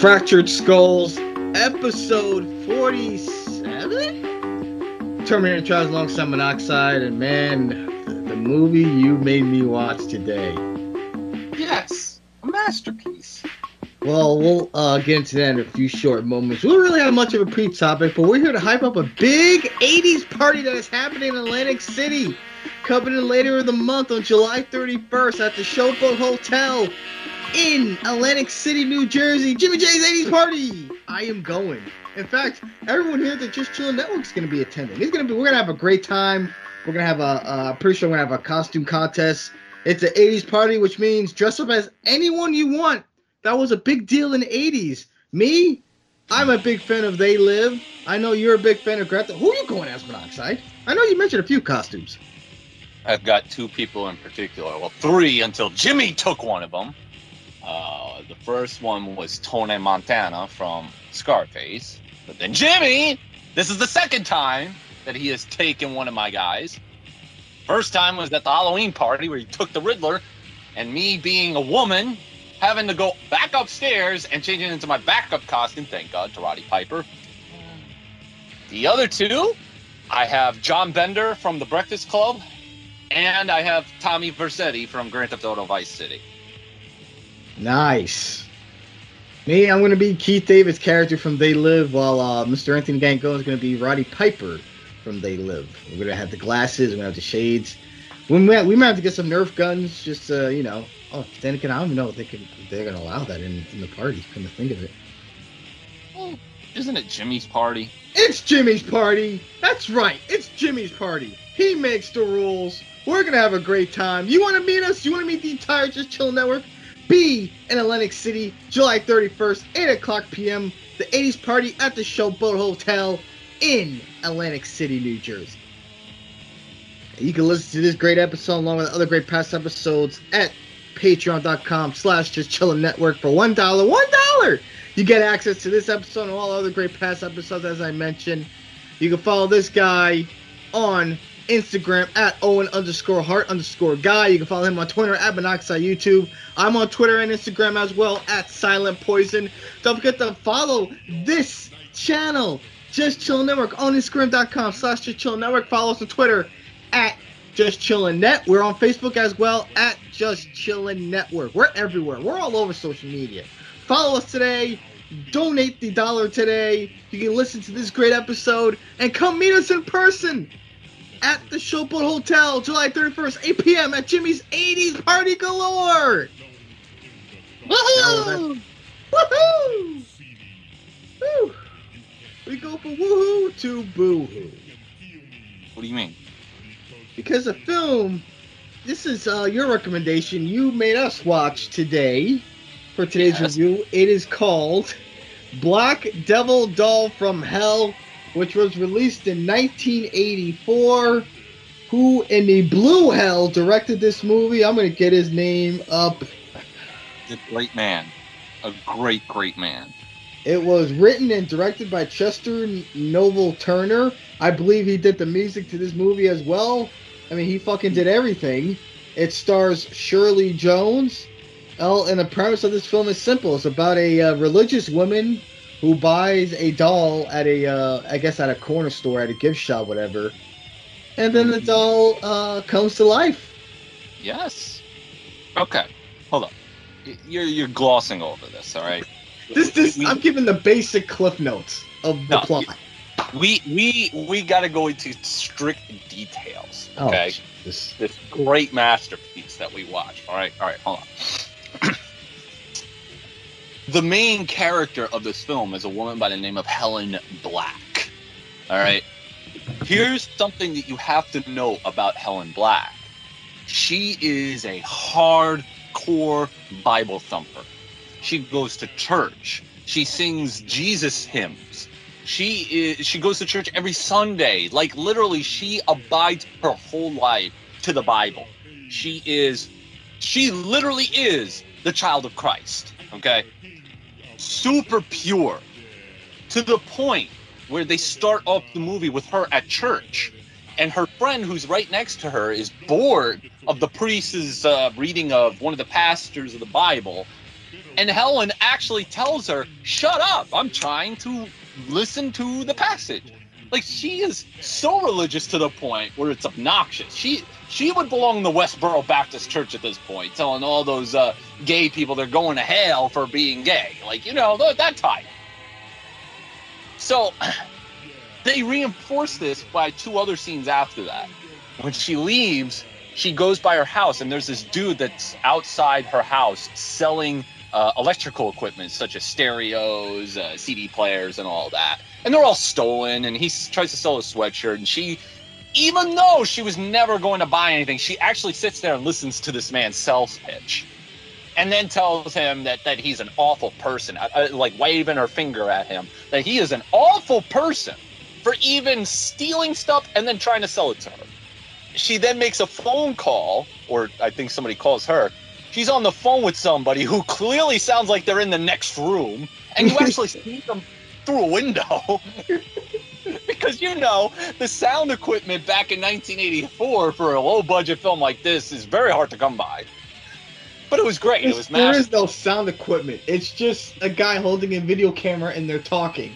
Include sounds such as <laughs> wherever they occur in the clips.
Fractured Skulls, episode 47? Terminator Trials alongside Monoxide, and man, the movie you made me watch today. Yes, a masterpiece. Well, we'll uh, get into that in a few short moments. We don't really have much of a pre-topic, but we're here to hype up a big 80s party that is happening in Atlantic City. Coming in later in the month on July 31st at the Showboat Hotel in Atlantic City, New Jersey. Jimmy J's 80s party. I am going. In fact, everyone here at the Just Chillin' Network is going to be attending. It's going to be. We're going to have a great time. We're going to have a. Uh, pretty sure we're going to have a costume contest. It's an 80s party, which means dress up as anyone you want. That was a big deal in the 80s. Me, I'm a big fan of They Live. I know you're a big fan of Greta. Who are you going as Monoxide? I know you mentioned a few costumes. I've got two people in particular. Well, three until Jimmy took one of them. Uh, the first one was Tony Montana from Scarface. But then Jimmy, this is the second time that he has taken one of my guys. First time was at the Halloween party where he took the Riddler, and me being a woman, having to go back upstairs and change it into my backup costume. Thank God to Roddy Piper. The other two, I have John Bender from The Breakfast Club, and I have Tommy Vercetti from Grand Theft Auto Vice City. Nice. Me, I'm going to be Keith David's character from They Live, while uh, Mr. Anthony Gango is going to be Roddy Piper from They Live. We're going to have the glasses, we're going to have the shades. We might, we might have to get some Nerf guns, just, uh, you know. Oh, then again, I don't even know if they can, they're going to allow that in, in the party, come to think of it. Well, isn't it Jimmy's party? It's Jimmy's party! That's right, it's Jimmy's party. He makes the rules. We're going to have a great time. You want to meet us? You want to meet the entire Just Chill Network? Be in Atlantic City, July 31st, 8 o'clock p.m. The 80s party at the Showboat Hotel in Atlantic City, New Jersey. You can listen to this great episode along with other great past episodes at patreon.com slash just chillin' network for one dollar. One dollar! You get access to this episode and all other great past episodes as I mentioned. You can follow this guy on Instagram at Owen underscore heart underscore guy. You can follow him on Twitter at Monoxide YouTube. I'm on Twitter and Instagram as well at Silent Poison. Don't forget to follow this channel, Just Chill Network, on Instagram.com slash Just Chill Network. Follow us on Twitter at Just Chillin' Net. We're on Facebook as well at Just Chillin' Network. We're everywhere. We're all over social media. Follow us today. Donate the dollar today. You can listen to this great episode and come meet us in person at the Showboat Hotel, July 31st, 8 p.m. at Jimmy's 80s Party Galore. Woohoo! Woohoo! Woo! We go from woohoo to boohoo. What do you mean? Because the film, this is uh, your recommendation. You made us watch today for today's Yes. review. It is called Black Devil Doll from Hell, which was released in 1984. Who in the blue hell directed this movie? I'm gonna get his name up. A great man. A great, great man. It was written and directed by Chester Novell Turner. I believe he did the music to this movie as well. I mean, he fucking did everything. It stars Shirley Jones. Well, and the premise of this film is simple. It's about a uh, religious woman who buys a doll at a, uh, I guess, at a corner store, at a gift shop, whatever. And then the doll uh, comes to life. Yes. Okay. Hold on. You're you're glossing over this, all right? This, this, We- I'm giving the basic cliff notes of the No, plot. we we we got to go into strict details. Oh, Okay. Jesus. This great masterpiece that we watch. All right. All right. Hold on. <clears throat> the main character of this film is a woman by the name of Helen Black. All right. Here's something that you have to know about Helen Black. She is a hardcore Bible thumper. She goes to church. She sings Jesus hymns. She is she goes to church every Sunday. Like literally she abides her whole life to the Bible. She is she literally is the child of Christ. Okay? Super pure. To the point where they start off the movie with her at church and her friend who's right next to her is bored of the priest's uh, reading of one of the pastors of the Bible And Helen actually tells her, "Shut up! I'm trying to listen to the passage." Like she is so religious to the point where it's obnoxious. She she would belong in the Westboro Baptist Church at this point, telling all those uh, gay people they're going to hell for being gay. Like you know that type. So <clears throat> they reinforce this by two other scenes after that. When she leaves, she goes by her house, and there's this dude that's outside her house selling uh, electrical equipment such as stereos, uh, CD players, and all that. And they're all stolen. And he tries to sell a sweatshirt, and she, even though she was never going to buy anything, she actually sits there and listens to this man's sales pitch, and then tells him that that he's an awful person, uh, uh like waving her finger at him, that he is an awful person for even stealing stuff and then trying to sell it to her. She then makes a phone call, or I think somebody calls her. She's on the phone with somebody who clearly sounds like they're in the next room, and you <laughs> actually see them through a window. <laughs> because you know the sound equipment back in 1984 for a low budget film like this is very hard to come by. But it was great. It was massive. There is no sound equipment. It's just a guy holding a video camera and they're talking.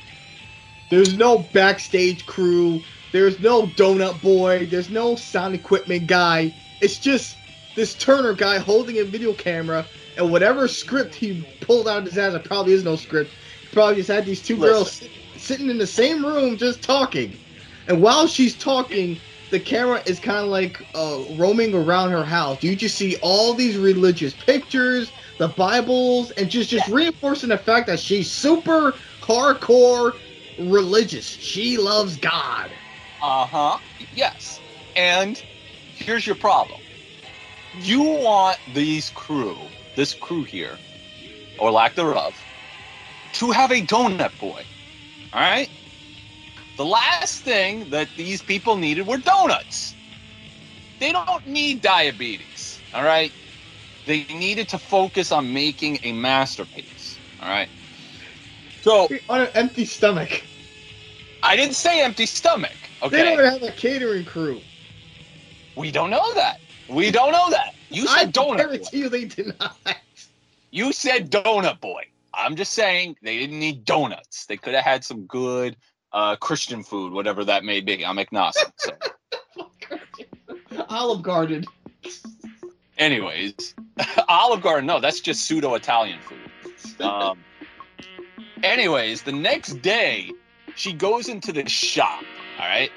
There's no backstage crew. There's no donut boy. There's no sound equipment guy. It's just this Turner guy holding a video camera and whatever script he pulled out of his ass. It probably is no script. Probably just had these two Listen. girls sit, sitting in the same room just talking. And while she's talking, the camera is kind of like uh, roaming around her house. You just see all these religious pictures, the Bibles, and just just reinforcing the fact that she's super hardcore religious. She loves God. Uh huh. Yes. And here's your problem. You want these crew, this crew here, or lack thereof, to have a donut boy. All right? The last thing that these people needed were donuts. They don't need diabetes. All right? They needed to focus on making a masterpiece. All right? So on an empty stomach. I didn't say empty stomach. Okay. They don't have a catering crew. We don't know that. We don't know that. You said I donut. I guarantee you they did not. You said donut boy. I'm just saying they didn't need donuts. They could have had some good uh, Christian food, whatever that may be. I'm agnostic. So. <laughs> Olive Garden. Anyways, <laughs> Olive Garden. No, that's just pseudo Italian food. Um, anyways, the next day she goes into the shop. All right.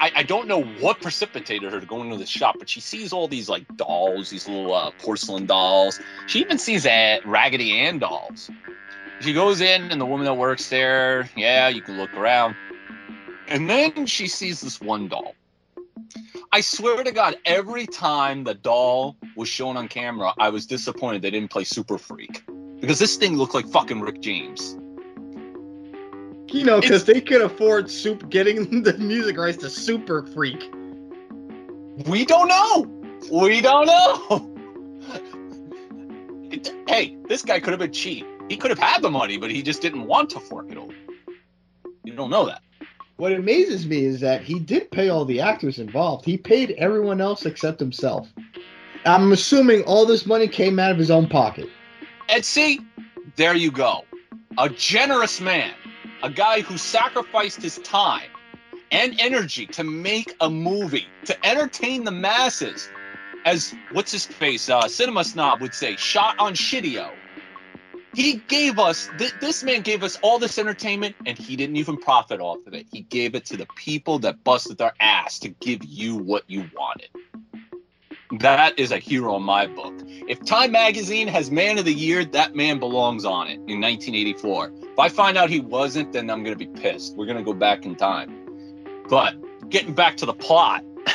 I, I, don't know what precipitated her to go into the shop, but she sees all these like dolls, these little uh, porcelain dolls. She even sees uh, Raggedy Ann dolls. She goes in, and the woman that works there, yeah, you can look around. And then she sees this one doll. I swear to God, every time the doll was shown on camera, I was disappointed they didn't play Super Freak because this thing looked like fucking Rick James. You know, because they could afford soup getting <laughs> the music rights to Super Freak. We don't know. We don't know. hey, this guy could have been cheap. He could have had the money, but he just didn't want to fork it over. You don't know that. What amazes me is that he did pay all the actors involved. He paid everyone else except himself. I'm assuming all this money came out of his own pocket. And see, there you go. A generous man a guy who sacrificed his time and energy to make a movie to entertain the masses as what's his face uh, cinema snob would say shot on shitio. He gave us th- this man gave us all this entertainment and he didn't even profit off of it. He gave it to the people that busted their ass to give you what you wanted that is a hero in my book. If Time Magazine has Man of the Year, that man belongs on it in 1984. If I find out he wasn't, then I'm going to be pissed. We're going to go back in time. But getting back to the plot. <laughs>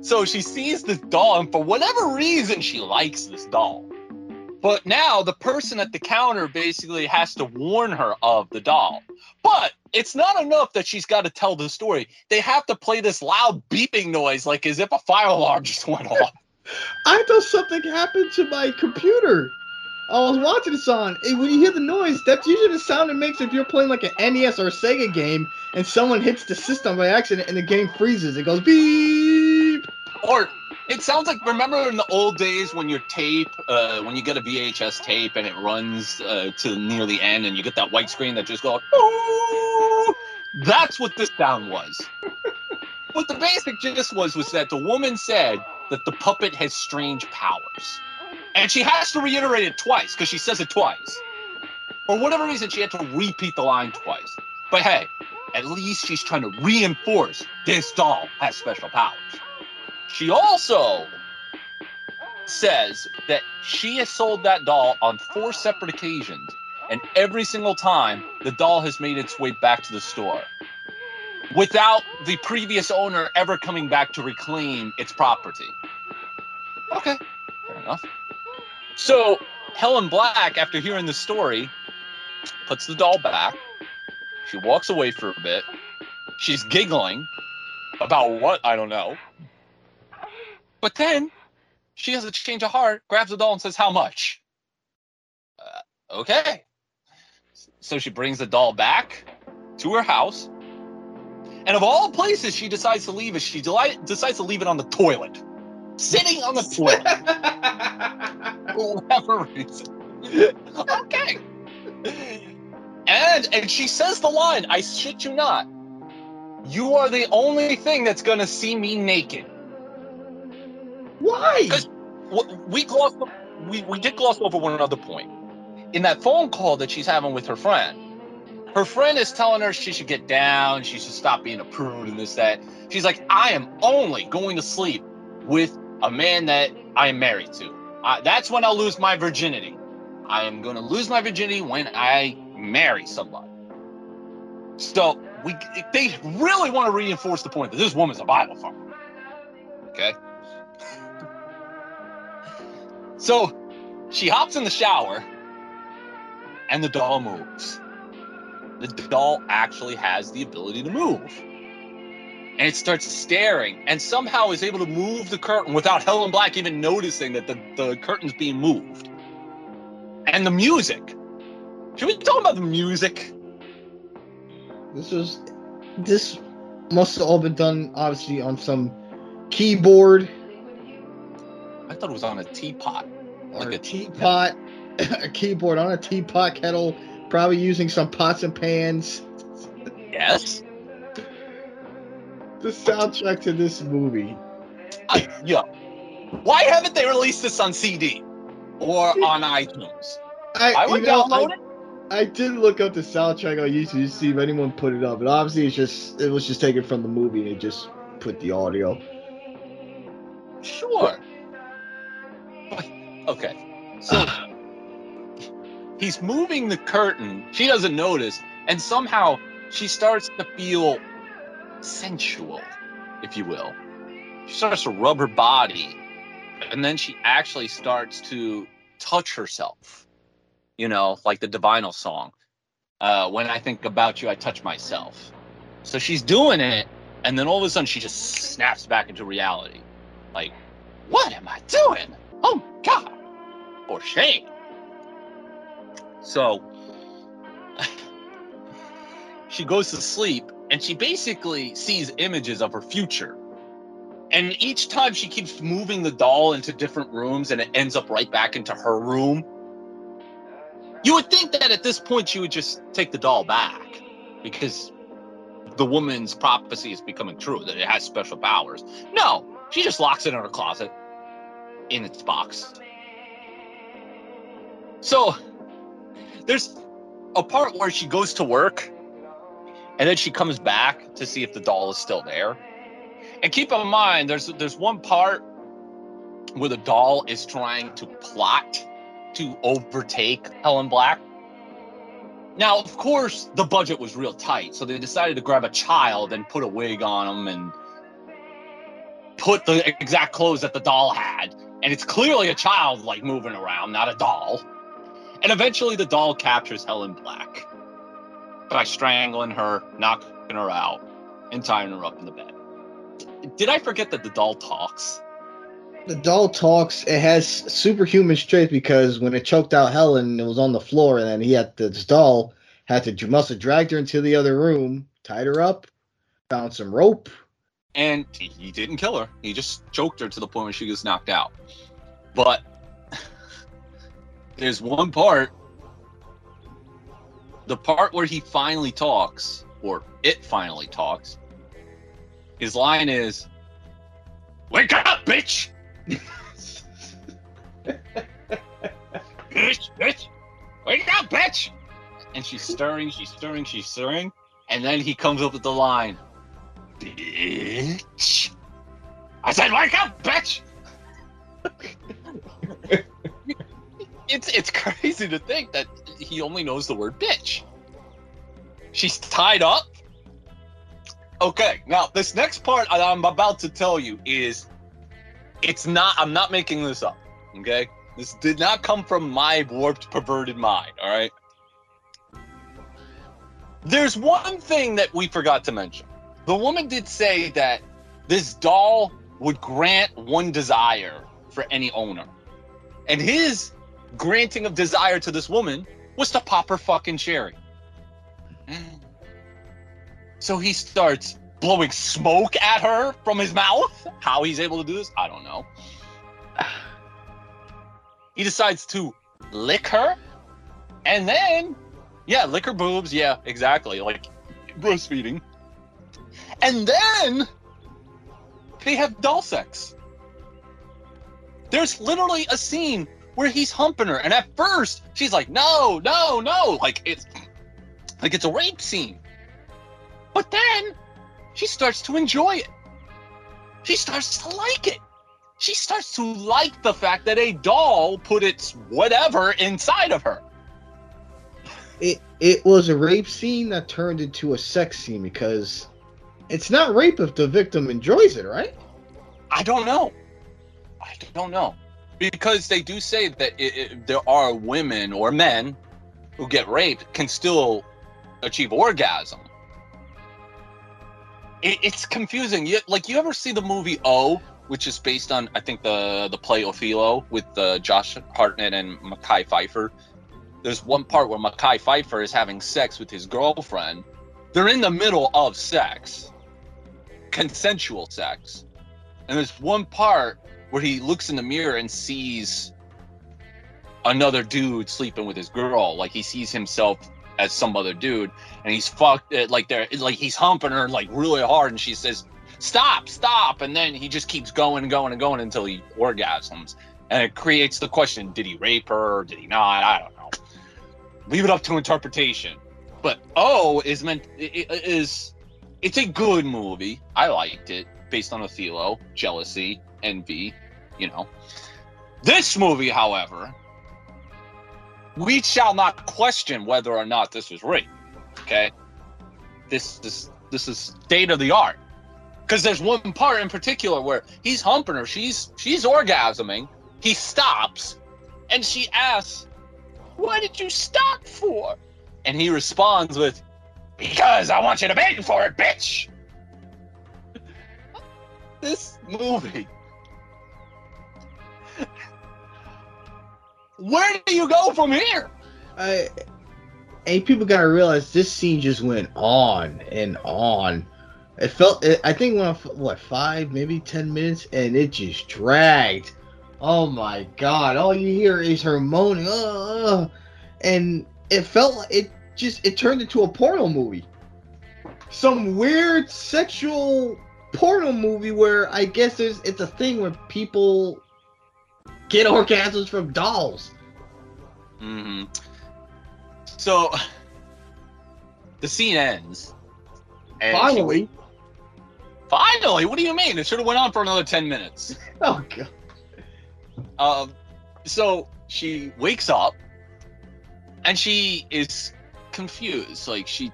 so she sees this doll, and for whatever reason, she likes this doll. But now the person at the counter basically has to warn her of the doll. But it's not enough that she's got to tell the story. They have to play this loud beeping noise, like as if a fire alarm <laughs> just went off. I thought something happened to my computer. I was watching this on. When you hear the noise, that's usually the sound it makes if you're playing like an NES or a Sega game and someone hits the system by accident and the game freezes. It goes beep. Or It sounds like remember in the old days when your tape, uh, when you get a VHS tape and it runs uh, to near the end, and you get that white screen that just goes. That's what this sound was. what the basic gist was was that the woman said that the puppet has strange powers, and she has to reiterate it twice because she says it twice. For whatever reason, she had to repeat the line twice. But hey, at least she's trying to reinforce this doll has special powers. She also says that she has sold that doll on four separate occasions, and every single time the doll has made its way back to the store without the previous owner ever coming back to reclaim its property. Okay, fair enough. So Helen Black, after hearing the story, puts the doll back. She walks away for a bit. She's giggling about what? I don't know. But then she has a change of heart, grabs the doll, and says, How much? Uh, okay. So she brings the doll back to her house. And of all places she decides to leave it, she deli- decides to leave it on the toilet. Sitting on the toilet <laughs> for whatever reason. okay. And and she says the line, I shit you not. You are the only thing that's gonna see me naked. Why? Because we glossed we, we did gloss over one other point. In that phone call that she's having with her friend, her friend is telling her she should get down, she should stop being a prude and this, that. She's like, I am only going to sleep with a man that I am married to. That's when I'll lose my virginity. I am going to lose my virginity when I marry somebody. So we they really want to reinforce the point that this woman's a Bible farmer. Okay. So she hops in the shower and the doll moves. The doll actually has the ability to move. And it starts staring and somehow is able to move the curtain without Helen Black even noticing that the, the curtain's being moved. And the music. Should we talk about the music? This was this must have all been done obviously on some keyboard I thought it was on a teapot. Like a teapot, <coughs> a keyboard on a teapot kettle, probably using some pots and pans. Yes. The soundtrack to this movie. I, yo, why haven't they released this on CD or on iTunes? I, I would you know, download I, it. I did look up the soundtrack on YouTube to see if anyone put it up, but obviously it's just it was just taken from the movie and they just put the audio. Sure. But- Okay. So <sighs> he's moving the curtain. She doesn't notice, and somehow she starts to feel sensual, if you will. She starts to rub her body, and then she actually starts to touch herself. You know, like the Divinyls song. Uh, when I think about you, I touch myself. So she's doing it, and then all of a sudden she just snaps back into reality. Like, what am I doing? Oh God! For shame. So <laughs> she goes to sleep and she basically sees images of her future. And each time she keeps moving the doll into different rooms and it ends up right back into her room. You would think that at this point she would just take the doll back because the woman's prophecy is becoming true that it has special powers. No, she just locks it in her closet in its box. So there's a part where she goes to work and then she comes back to see if the doll is still there. And keep in mind there's there's one part where the doll is trying to plot to overtake Helen Black. Now, of course, the budget was real tight, so they decided to grab a child and put a wig on him and put the exact clothes that the doll had. And it's clearly a child like moving around, not a doll. And eventually the doll captures Helen Black by strangling her, knocking her out, and tying her up in the bed. Did I forget that the doll talks? The doll talks. It has superhuman strength because when it choked out Helen, it was on the floor, and then he had the this doll had to must have dragged her into the other room, tied her up, found some rope, And he, he didn't kill her. He just choked her to the point where she was knocked out. But there's one part, the part where he finally talks, or it finally talks. His line is, "Wake up, bitch!" <laughs> bitch, bitch, wake up, bitch! And she's stirring, she's stirring, she's stirring, and then he comes up with the line, "Bitch." I said, "Wake up, bitch!" It's it's <laughs> crazy to think that he only knows the word bitch. She's tied up. Okay, now this next part I'm about to tell you is it's not I'm not making this up. Okay? This did not come from my warped perverted mind, all right? There's one thing that we forgot to mention. The woman did say that this doll would grant one desire for any owner. And his granting of desire to this woman was to pop her fucking cherry. So he starts blowing smoke at her from his mouth. How he's able to do this, I don't know. He decides to lick her, and then, yeah, lick her boobs. Yeah, exactly. Like breastfeeding. And then they have doll sex. There's literally a scene where he's humping her, and at first she's like, "No, no, no!" Like it's like it's a rape scene. But then she starts to enjoy it. She starts to like it. She starts to like the fact that a doll put its whatever inside of her. It it was a rape scene that turned into a sex scene because it's not rape if the victim enjoys it, right? I don't know. I don't know because they do say that it, it, there are women or men who get raped can still achieve orgasm. It, it's confusing. You, like you ever see the movie O, which is based on I think the the play Othello with uh, Josh Hartnett and Mekhi Phifer. There's one part where Mekhi Phifer is having sex with his girlfriend. They're in the middle of sex, consensual sex, and there's one part where he looks in the mirror and sees another dude sleeping with his girl. Like he sees himself as some other dude, and he's fucked. uh, Like they're like he's humping her like really hard, and she says, "Stop, stop!" And then he just keeps going and going and going until he orgasms, and it creates the question: Did he rape her? Did he not? I don't know. Leave it up to interpretation. But O is meant i- i- is it's a good movie. I liked it based on Othello, jealousy, envy, you know. This movie, however, we shall not question whether or not this was rape. Okay, this is this is state of the art. Because there's one part in particular where he's humping her, she's she's orgasming. He stops, and she asks, "What did you stop for?" And he responds with, "Because I want you to beg for it, bitch." <laughs> this movie Where do you go from here? I and people gotta realize this scene just went on and on. It felt I think went off what five, maybe ten minutes, and it just dragged. Oh my god! All you hear is her moaning, and it felt like it just it turned into a porno movie. Some weird sexual porno movie where I guess there's it's a thing where people get orgasms from dolls. Mm-hmm. So the scene ends. and she Finally. Finally, what do you mean? It should have went on for another ten minutes. <laughs> Oh god. Um, so she wakes up, and she is confused. Like she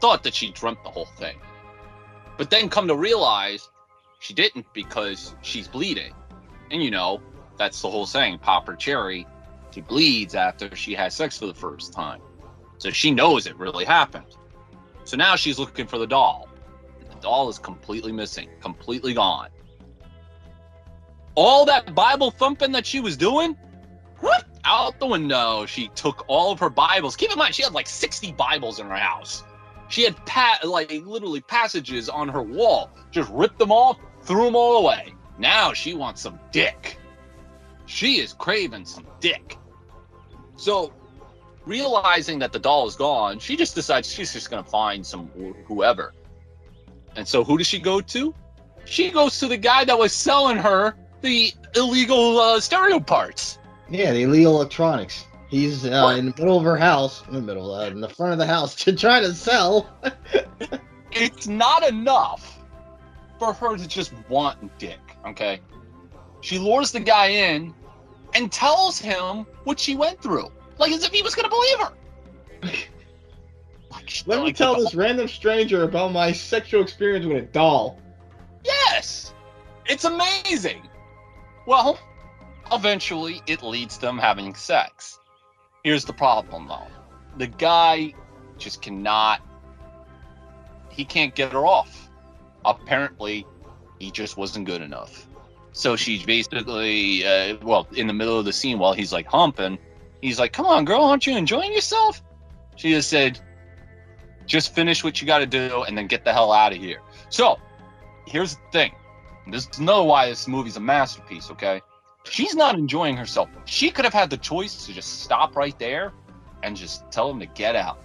thought that she dreamt the whole thing, but then come to realize she didn't because she's bleeding, and you know that's the whole saying: pop her cherry. She bleeds after she has sex for the first time, so she knows it really happened. So now she's looking for the doll. The doll is completely missing, completely gone all that Bible thumping that she was doing, what? Out the window. She took all of her Bibles. Keep in mind, she had like 60 Bibles in her house. She had pat like literally passages on her wall. Just ripped them off, threw them all away. Now she wants some dick. She is craving some dick. So, realizing that the doll is gone, she just decides she's just gonna find some whoever. And so, who does she go to? She goes to the guy that was selling her the illegal uh, stereo parts. Yeah, the illegal electronics. He's uh, in the middle of her house, in the middle, uh, in the front of the house, <laughs> to try to sell. It's not enough for her to just want dick, okay? She lures the guy in and tells him what she went through, like as if he was gonna believe her. Like, Let me like, tell this oh. random stranger about my sexual experience with a doll. Yes, it's amazing. Well, eventually it leads them having sex. Here's the problem though. The guy just cannot he can't get her off. Apparently, he just wasn't good enough. So she's basically uh, well, in the middle of the scene while he's like humping, he's like, "Come on, girl, aren't you enjoying yourself?" She just said, "Just finish what you got to do and then get the hell out of here." So, here's the thing. This is another why this movie's a masterpiece, okay? She's not enjoying herself. She could have had the choice to just stop right there and just tell him to get out.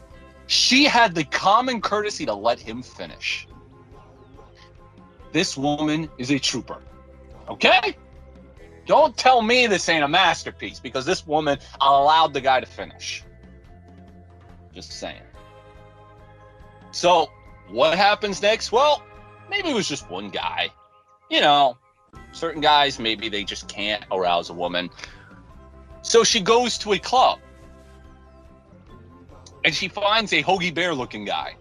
She had the common courtesy to let him finish. This woman is a trooper. Okay? Don't tell me this ain't a masterpiece because this woman allowed the guy to finish. Just saying. So, what happens next? Well, maybe it was just one guy. You know, certain guys, maybe they just can't arouse a woman. So she goes to a club and she finds a Hoagie Bear looking guy.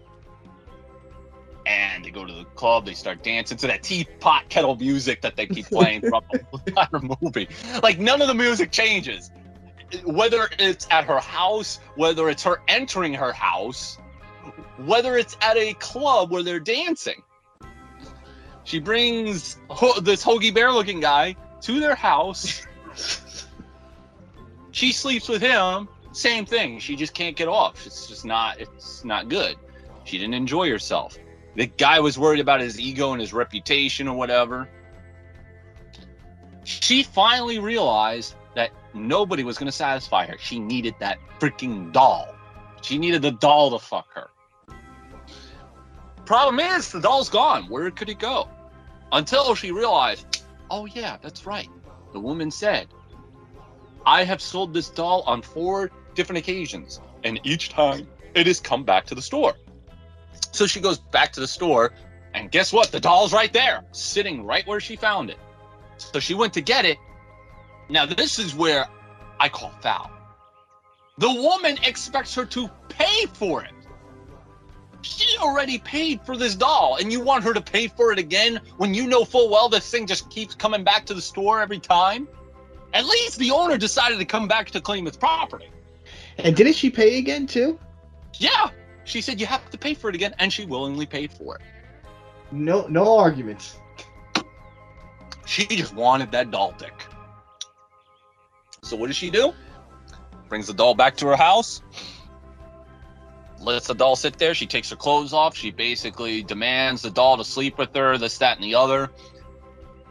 And they go to the club, they start dancing to that teapot kettle music that they keep playing throughout the <laughs> entire movie. Like, none of the music changes. Whether it's at her house, whether it's her entering her house, whether it's at a club where they're dancing. She brings ho- this Hoagie Bear looking guy to their house. she sleeps with him. Same thing. She just can't get off. It's just not. It's not good. She didn't enjoy herself. The guy was worried about his ego and his reputation or whatever. She finally realized that nobody was going to satisfy her. She needed that freaking doll. She needed the doll to fuck her. Problem is, the doll's gone. Where could it go? Until she realized, oh, yeah, that's right. The woman said, I have sold this doll on four different occasions, and each time it has come back to the store. So she goes back to the store, and guess what? The doll's right there, sitting right where she found it. So she went to get it. Now, this is where I call foul. The woman expects her to pay for it. She already paid for this doll, and you want her to pay for it again when you know full well this thing just keeps coming back to the store every time? At least the owner decided to come back to claim its property. And didn't she pay again too? Yeah, she said you have to pay for it again, and she willingly paid for it. No, no arguments. She just wanted that doll dick. So what does she do? Brings the doll back to her house. Lets the doll sit there. She takes her clothes off. She basically demands the doll to sleep with her, this, that, and the other.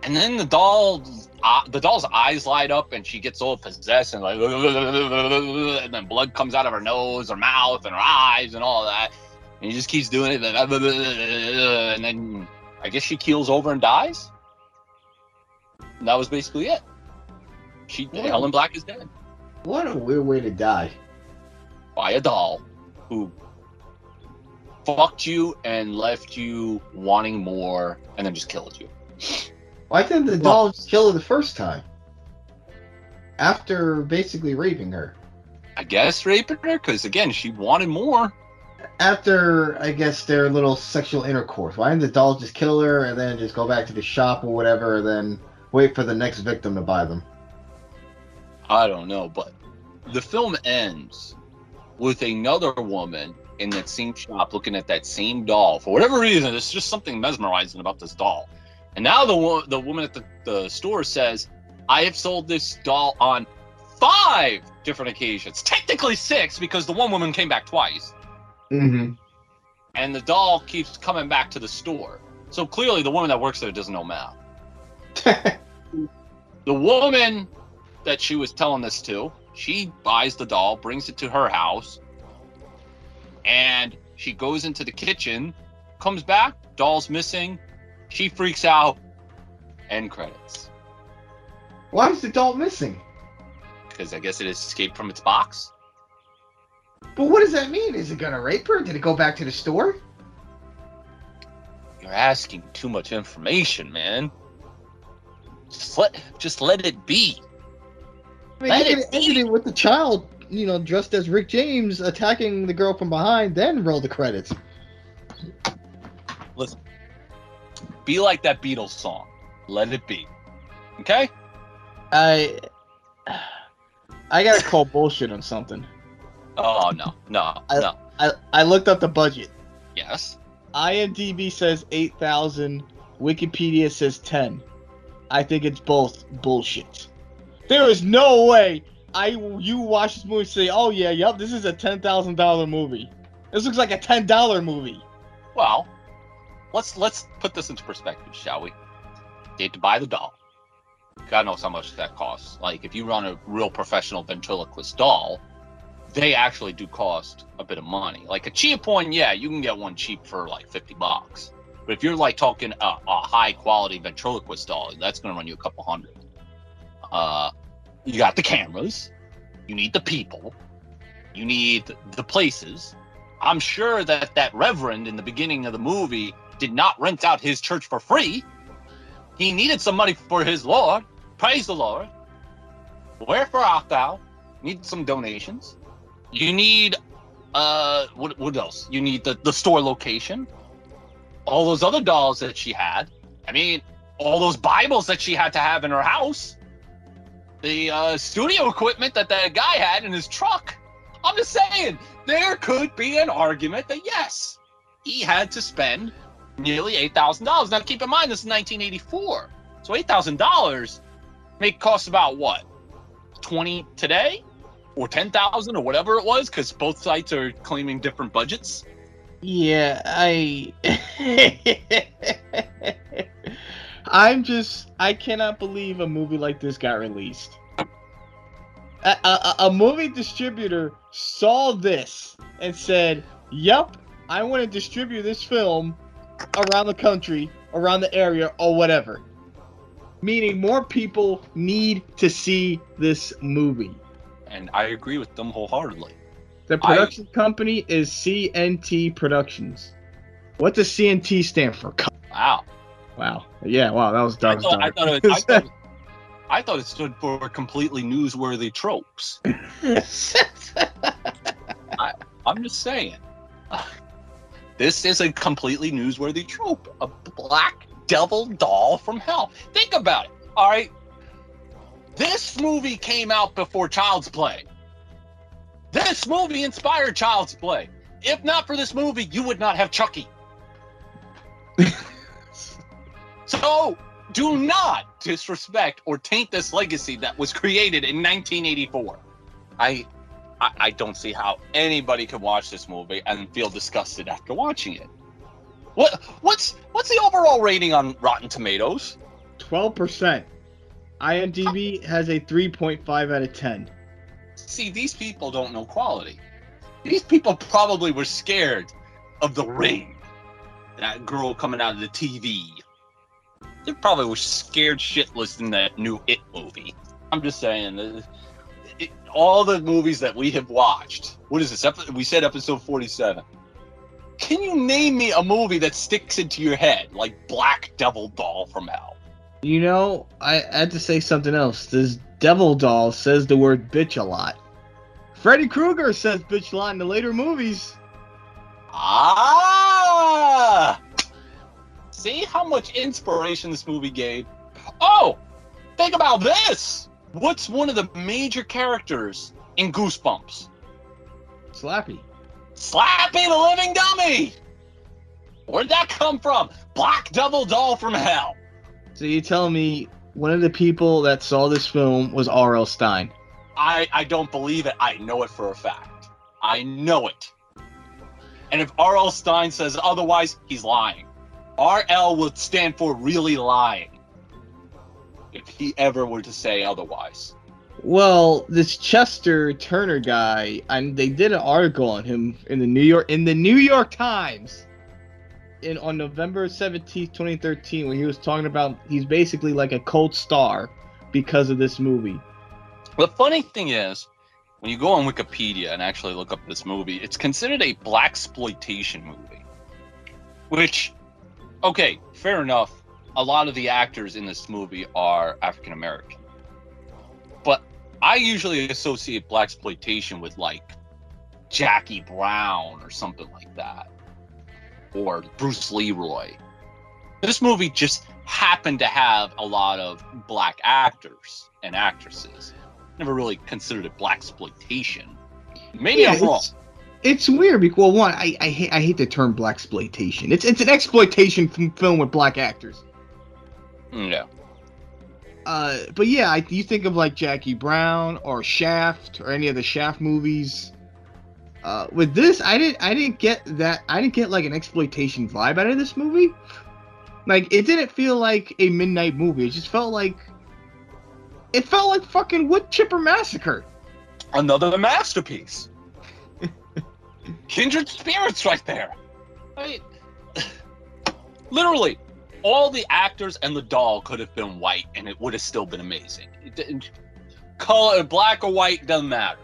And then the doll, uh, the doll's eyes light up, and she gets all possessed, and like, <laughs> and then blood comes out of her nose, her mouth, and her eyes, and all that. And he just keeps doing it, and then <laughs> I guess she keels over and dies. And that was basically it. She Yeah. Helen Black is dead What a weird way to die. by a doll who fucked you and left you wanting more, and then just killed you. Why didn't the doll just kill her the first time? After basically raping her. I guess raping her because again she wanted more. After, I guess, their little sexual intercourse. Why didn't the doll just kill her and then just go back to the shop or whatever and then wait for the next victim to buy them? I don't know, but the film ends with another woman in that same shop looking at that same doll. For whatever reason, there's just something mesmerizing about this doll. And now the wo- the woman at the, the store says, "I have sold this doll on five different occasions. Technically six because the one woman came back twice." Mm-hmm. and the doll keeps coming back to the store. So clearly, the woman that works there doesn't know math. <laughs> The woman that she was telling this to, she buys the doll, brings it to her house, and she goes into the kitchen, comes back, doll's missing. She freaks out. End credits. Why is the doll missing? Because I guess it escaped from its box. But what does that mean? Is it gonna rape her? Did it go back to the store? You're asking too much information, man. Just let just let it be. I mean, Let it ended it with the child, you know, dressed as Rick James attacking the girl from behind, then roll the credits. Be like that Beatles song. Let it be. Okay? I I gotta call bullshit on something. Oh no, no, I- no. I, I looked up the budget. Yes. IMDb says 8,000. Wikipedia says 10. I think it's both bullshit. There is no way I you watch this movie and say, oh yeah, yep, this is a $10,000 movie. This looks like a $10 movie. Well, let's let's put this into perspective, shall we? You had to buy the doll. God knows how much that costs. Like if you run a real professional ventriloquist doll, they actually do cost a bit of money. Like a cheap one, yeah, you can get one cheap for like fifty bucks. But if you're like talking a, a high quality ventriloquist doll, that's going to run you a couple hundred. Uh, you got the cameras, you need the people, you need the places. I'm sure that that reverend in the beginning of the movie did not rent out his church for free. He needed some money for his Lord. Praise the Lord. Wherefore art thou? Need some donations. You need uh what what else? You need the, the store location. All those other dolls that she had. I mean, all those Bibles that she had to have in her house. The uh, studio equipment that that guy had in his truck. I'm just saying, there could be an argument that yes, he had to spend nearly eight thousand dollars. Now keep in mind this is 1984, so eight thousand dollars may cost about what twenty today, or ten thousand, or whatever it was, because both sites are claiming different budgets. Yeah, I. <laughs> I'm just. I cannot believe a movie like this got released. A, a, a movie distributor saw this and said, "Yep, I want to distribute this film around the country, around the area, or whatever. Meaning more people need to see this movie. And I agree with them wholeheartedly. The I- production company is CNT Productions. What does CNT stand for? Wow. Wow. Yeah. Wow. That was I that was thought, I, thought it, I, thought, <laughs> I thought it stood for completely newsworthy tropes. <laughs> I'm just saying. <laughs> This is a completely newsworthy trope. A black devil doll from hell. Think about it. All right. This movie came out before Child's Play. This movie inspired Child's Play. If not for this movie, you would not have Chucky. <laughs> so do not disrespect or taint this legacy that was created in 1984. I I, I don't see how anybody could watch this movie and feel disgusted after watching it. What what's what's the overall rating on Rotten Tomatoes? Twelve percent. IMDb has a three point five out of ten. See, these people don't know quality. These people probably were scared of the ring. That girl coming out of the TV. They probably were scared shitless in that new It movie. I'm just saying, uh, it, all the movies that we have watched. What is this? We said episode 47. Can you name me a movie that sticks into your head like Black Devil Doll from Hell? You know, I had to say something else. This devil doll says the word bitch a lot. Freddy Krueger says bitch a lot in the later movies. Ah! See how much inspiration this movie gave? Oh, think about this. What's one of the major characters in Goosebumps? Slappy. Slappy the Living Dummy! Where'd that come from? Black Devil Doll from Hell. So you telling me one of the people that saw this film was R.L. Stine? I, I don't believe it. I know it for a fact. I know it. And if R.L. Stine says otherwise, he's lying. R.L. would stand for really lying if he ever were to say otherwise. Well, this Chester Turner guy, and they did an article on him in the New York in the New York Times in on November 17th, 2013, when he was talking about he's basically like a cult star because of this movie. The funny thing is, when you go on Wikipedia and actually look up this movie, it's considered a blaxploitation movie. Which, okay, fair enough. A lot of the actors in this movie are African American, but I usually associate blaxploitation with like Jackie Brown or something like that, or Bruce Leroy. This movie just happened to have a lot of black actors and actresses never really considered it blaxploitation. Maybe Yeah, I'm wrong. it's, weird because well, one, I I hate I hate the term blaxploitation. It's it's an exploitation film with black actors. Yeah. Uh, but yeah, I, you think of like Jackie Brown or Shaft or any of the Shaft movies. Uh, with this, I didn't I didn't get that I didn't get like an exploitation vibe out of this movie. Like it didn't feel like a midnight movie. It just felt like it felt like fucking Wood Chipper Massacre. Another masterpiece. <laughs> Kindred spirits right there. Right? Literally, all the actors and the doll could have been white and it would have still been amazing. It didn't, color, black or white, doesn't matter.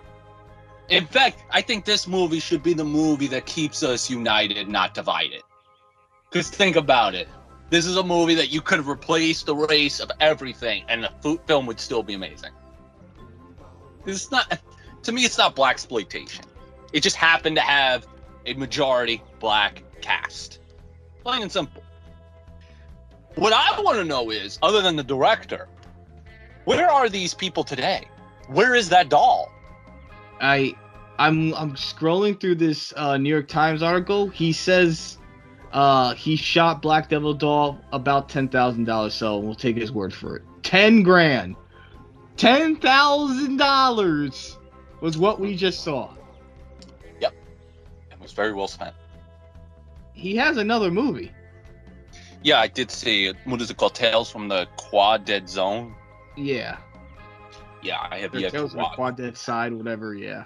In fact, I think this movie should be the movie that keeps us united, not divided. Because think about it. This is a movie that you could have replaced the race of everything, and the film would still be amazing. It's not, to me, it's not blaxploitation. It just happened to have a majority black cast, plain and simple. What I want to know is, other than the director, where are these people today? Where is that doll? I I'm I'm scrolling through this uh, New York Times article. He says uh, he shot Black Devil doll about ten thousand dollars. So we'll take his word for it. Ten grand, ten thousand dollars was what we just saw. Yep, it was very well spent. He has another movie. Yeah, I did see. it. What is it called? Tales from the Quadead Zone. Yeah, Yeah, I have or yet to Tales the watch. Quad Dead Side, whatever. Yeah.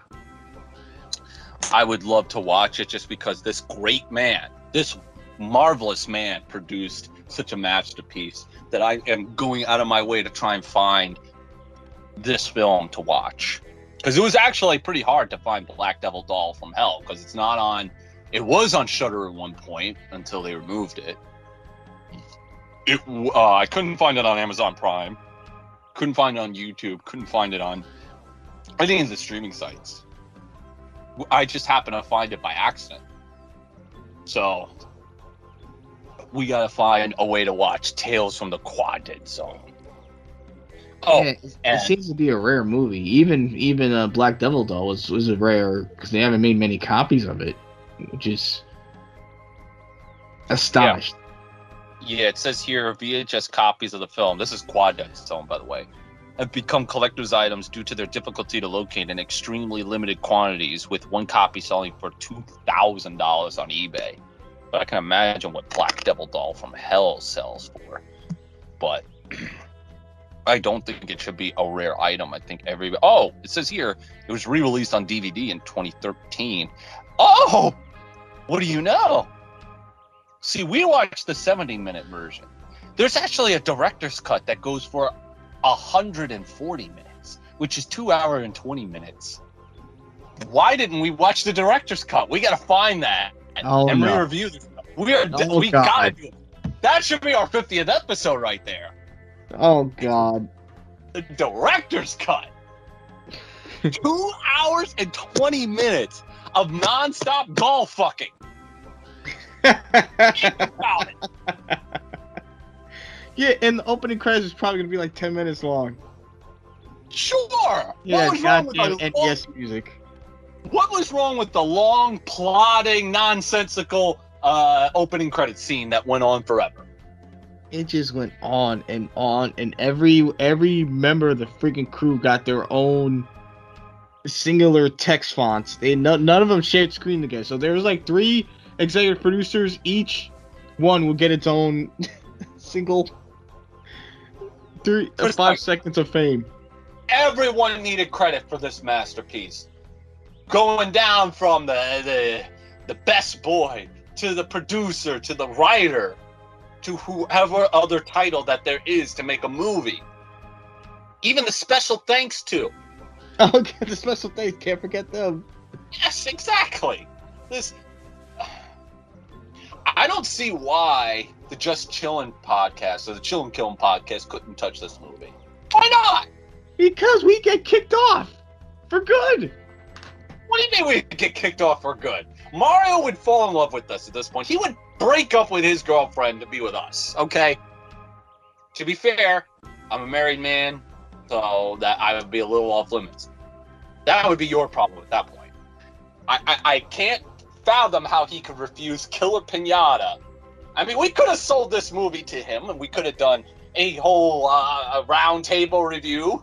I would love to watch it just because this great man, this marvelous man, produced such a masterpiece that I am going out of my way to try and find this film to watch. Because it was actually pretty hard to find Black Devil Doll from Hell because it's not on. It was on Shudder at one point until they removed it. It uh, I couldn't find it on Amazon Prime. Couldn't find it on YouTube. Couldn't find it on any of the streaming sites. I just happened to find it by accident. So we gotta find a way to watch Tales from the Quadrant Zone. Oh, Yeah, it, seems to be a rare movie. Even even uh, Black Devil doll was was a rare because they haven't made many copies of it, which is astonished. yeah, it says here VHS copies of the film. This is quad Quadrant Zone, by the way. Have become collector's items due to their difficulty to locate in extremely limited quantities, with one copy selling for two thousand dollars on eBay. But I can imagine what Black Devil Doll from Hell sells for. But <clears throat> I don't think it should be a rare item. I think every oh, it says here it was re-released on DVD in 2013. Oh, what do you know? See, we watched the 70 minute version. There's actually a director's cut that goes for 140 minutes, which is two hour and 20 minutes. Why didn't we watch the director's cut? We gotta find that Oh, and no. re-review this. We are Oh, we gotta do it. That should be our 50th episode right there. Oh God. The director's cut. <laughs> Two hours and 20 minutes of nonstop doll fucking. Think about it. yeah, and the opening credits is probably gonna be like ten minutes long. Sure. Yeah, what was wrong with goddamn the long, NES music. What was wrong with the long, plodding, nonsensical uh, opening credit scene that went on forever? It just went on and on, and every every member of the freaking crew got their own singular text fonts. They no, none of them shared screen together. So there was like three executive producers. Each one will get its own <laughs> single three uh, five seconds of fame. Everyone needed credit for this masterpiece. Going down from the the the best boy to the producer to the writer to whoever other title that there is to make a movie. Even the special thanks to. <laughs> Oh, the special thanks. Can't forget them. Yes, exactly. This. I don't see why the Just Chillin' podcast or the Chillin' Killin' podcast couldn't touch this movie. Why not? Because we get kicked off for good. What do you mean we get kicked off for good? Mario would fall in love with us at this point. He would break up with his girlfriend to be with us. Okay. To be fair, I'm a married man, so that I would be a little off limits. That would be your problem at that point. I, I, I can't fathom how he could refuse Killer Pinata. I mean, we could have sold this movie to him, and we could have done a whole uh, round table review.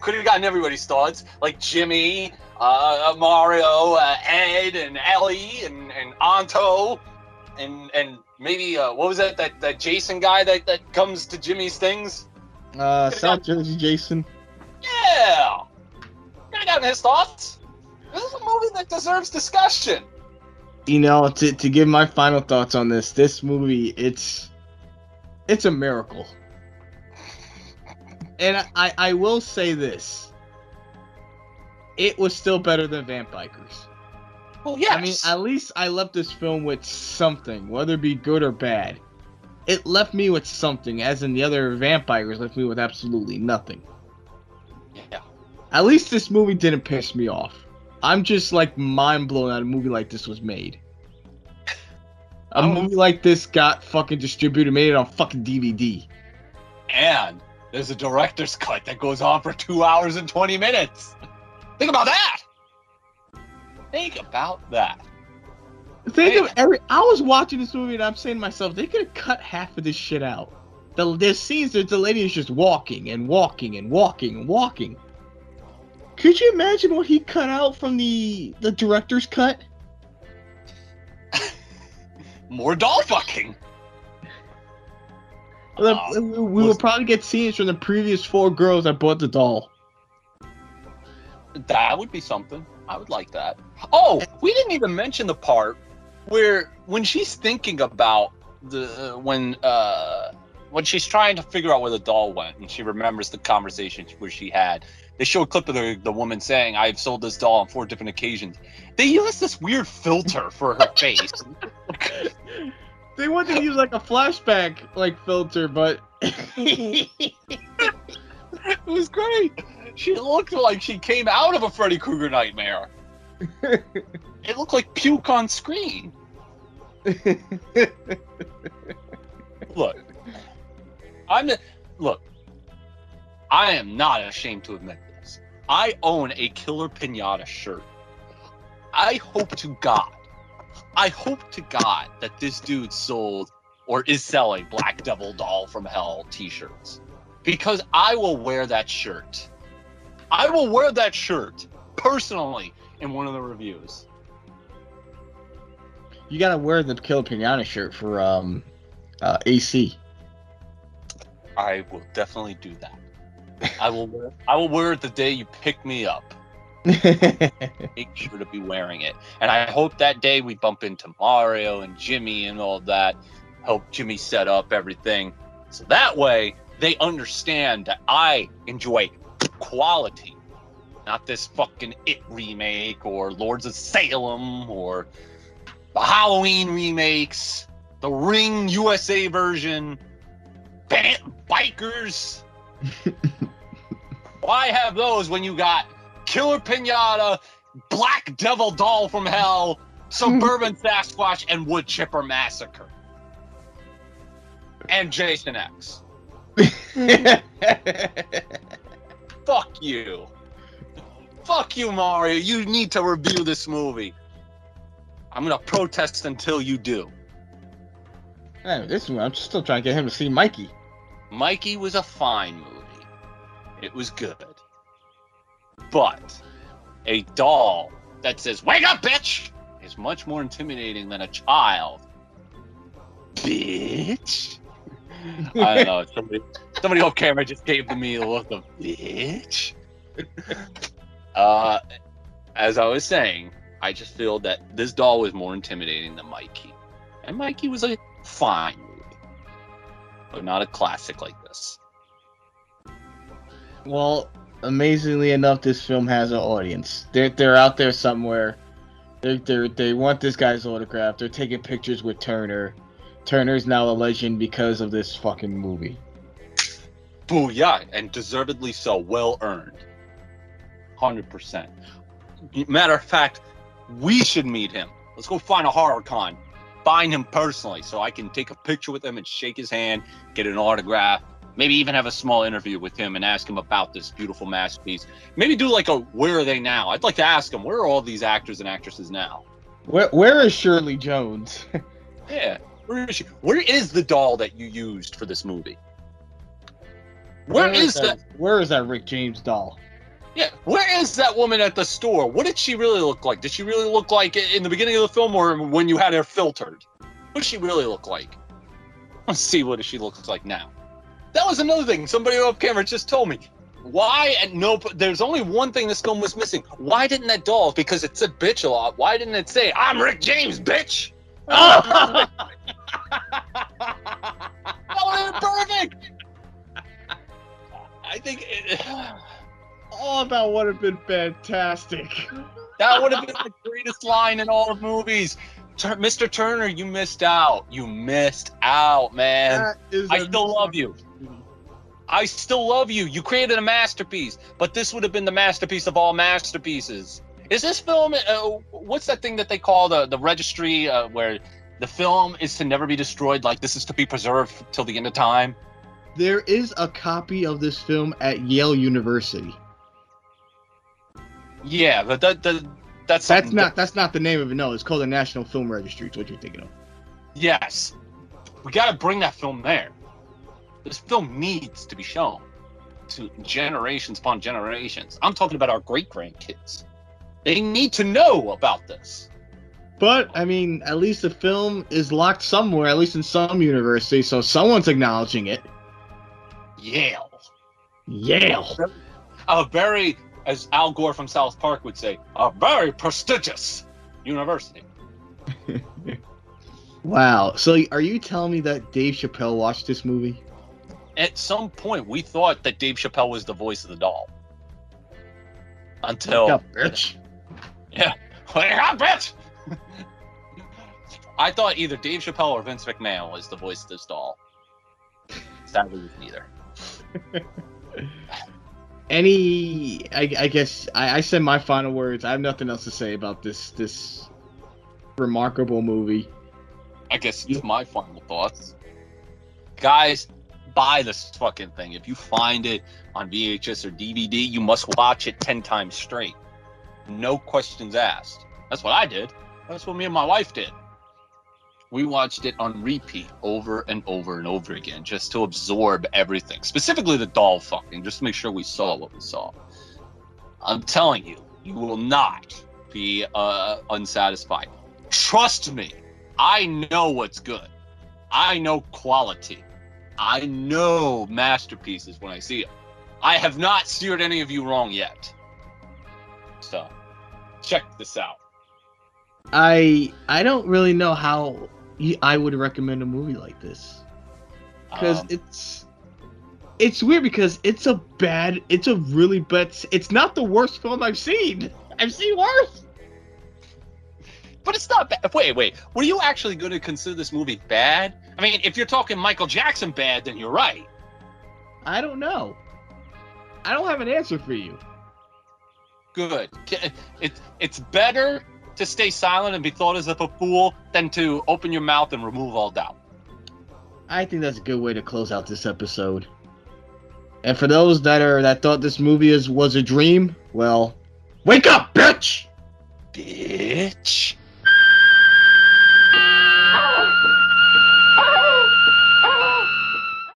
Could have gotten everybody's thoughts, like Jimmy, uh, Mario, uh, Ed, and Ellie, and, and Anto, and and maybe uh, what was that that that Jason guy that that comes to Jimmy's things? Uh, South Jersey Jason. Yeah, could have gotten his thoughts. This is a movie that deserves discussion. You know, to to give my final thoughts on this, this movie, it's it's a miracle. <laughs> And I, I will say this. It was still better than Vampikers. Well, yes. I mean, at least I left this film with something, whether it be good or bad. It left me with something, as in the other Vampikers left me with absolutely nothing. Yeah. At least this movie didn't piss me off. I'm just like mind blown that a movie like this was made. A Oh. movie like this got fucking distributed, made it on fucking DVD. And there's a director's cut that goes on for two hours and 20 minutes. Think about that. Think about that. Think of every. I was watching this movie and I'm saying to myself, they could have cut half of this shit out. The, there's scenes that the lady is just walking and walking and walking and walking. Could you imagine what he cut out from the the director's cut? <laughs> More doll fucking. Uh, we we would probably get scenes from the previous four girls that bought the doll. That would be something. I would like that. Oh, we didn't even mention the part where when she's thinking about the when uh when she's trying to figure out where the doll went and she remembers the conversation where she had. They show a clip of the, the woman saying, I've sold this doll on four different occasions. They use this weird filter for her <laughs> face. They wanted to use like a flashback like filter, but <laughs> It was great. She looked like she came out of a Freddy Krueger nightmare. <laughs> It looked like puke on screen. Look, I'm look. I am not ashamed to admit this. I own a Killer Pinata shirt. I hope to God, I hope to God that this dude sold or is selling Black Devil Doll from Hell T-shirts because I will wear that shirt. I will wear that shirt personally in one of the reviews. you gotta wear the Killer Pinata shirt for um uh, AC. I will definitely do that. I will wear I will wear it the day you pick me up. <laughs> Make sure to be wearing it. And I hope that day we bump into Mario and Jimmy and all that. Help Jimmy set up everything. So that way they understand that I enjoy quality. Not this fucking It remake or Lords of Salem or the Halloween remakes, the Ring USA version, Band Bikers. Why have those when you got Killer Pinata, Black Devil Doll from Hell, Suburban <laughs> Sasquatch, and Wood Chipper Massacre? And Jason X. <laughs> Fuck you. Fuck you, Mario. You need to review this movie. I'm gonna protest until you do. This one, I'm still trying to get him to see Mikey. Mikey was a fine movie. It was good. But a doll that says "Wake up, bitch" is much more intimidating than a child. Bitch. <laughs> I don't know. Somebody, somebody off camera just gave me a look of bitch. <laughs> uh, as I was saying, I just feel that this doll was more intimidating than Mikey, and Mikey was a fine movie, but not a classic like this. Well, amazingly enough, this film has an audience. They're they're out there somewhere. They they they want this guy's autograph. They're taking pictures with Turner. Turner's now a legend because of this fucking movie. Booyah, and deservedly so, well earned. Hundred percent. Matter of fact, we should meet him. Let's go find a horror con, find him personally, so I can take a picture with him and shake his hand, get an autograph, maybe even have a small interview with him and ask him about this beautiful masterpiece. Maybe do like a where are they now? I'd like to ask him where are all these actors and actresses now? Where where is Shirley Jones? <laughs> Yeah, where is she? Where is the doll that you used for this movie? where is that? Where is that Rick James doll? Yeah, where is that woman at the store? What did she really look like? Did she really look like in the beginning of the film or when you had her filtered? What does she really look like? Let's see what she looks like now. That was another thing. Somebody off camera just told me. Why and no there's only one thing this film was missing. Why didn't that doll, because it said bitch a lot, why didn't it say, I'm Rick James, bitch? <laughs> that would have been perfect. I think it, Oh, that would have been fantastic. <laughs> That would have been the greatest line in all of movies. Tur- Mr. Turner, you missed out. You missed out, man. I still love you. I still love you. You created a masterpiece, but this would have been the masterpiece of all masterpieces. Is this film? Uh, what's that thing that they call the the registry uh, where the film is to never be destroyed? Like this is to be preserved till the end of time. There is a copy of this film at Yale University. Yeah, but that, that that's That's not that's not the name of it. No, it's called the National Film Registry. It's what you're thinking of. Yes. We got to bring that film there. This film needs to be shown to generations upon generations. I'm talking about our great grandkids. They need to know about this. But I mean, at least the film is locked somewhere, at least in some university, so someone's acknowledging it. Yale. Yale. A very, as Al Gore from South Park would say, a very prestigious university. <laughs> Wow. So are you telling me that Dave Chappelle watched this movie? At some point, we thought that Dave Chappelle was the voice of the doll. Until. Yeah, bitch. Wake up, bitch! I thought either Dave Chappelle or Vince McMahon was the voice of this doll. Sadly, neither. <laughs> Any, I, I guess I, I said my final words. I have nothing else to say about this this remarkable movie. I guess it's my final thoughts. Guys, buy this fucking thing. If you find it on VHS or DVD, you must watch it 10 times straight. No questions asked. That's what I did. That's what me and my wife did. We watched it on repeat over and over and over again just to absorb everything, specifically the doll fucking, just to make sure we saw what we saw. I'm telling you, you will not be uh, unsatisfied. Trust me, I know what's good. I know quality. I know masterpieces when I see them. I have not steered any of you wrong yet. So, check this out. I I don't really know how I would recommend a movie like this because Um, it's it's weird because it's a bad it's a really bad it's not the worst film I've seen. I've seen worse. but it's not bad. Wait, wait. Were you actually going to consider this movie bad? I mean, if you're talking Michael Jackson bad, then you're right. I don't know. I don't have an answer for you. Good. It, it's better to stay silent and be thought as if a fool than to open your mouth and remove all doubt. I think that's a good way to close out this episode. And for those that are that thought this movie is was a dream, well, wake up, bitch! Bitch.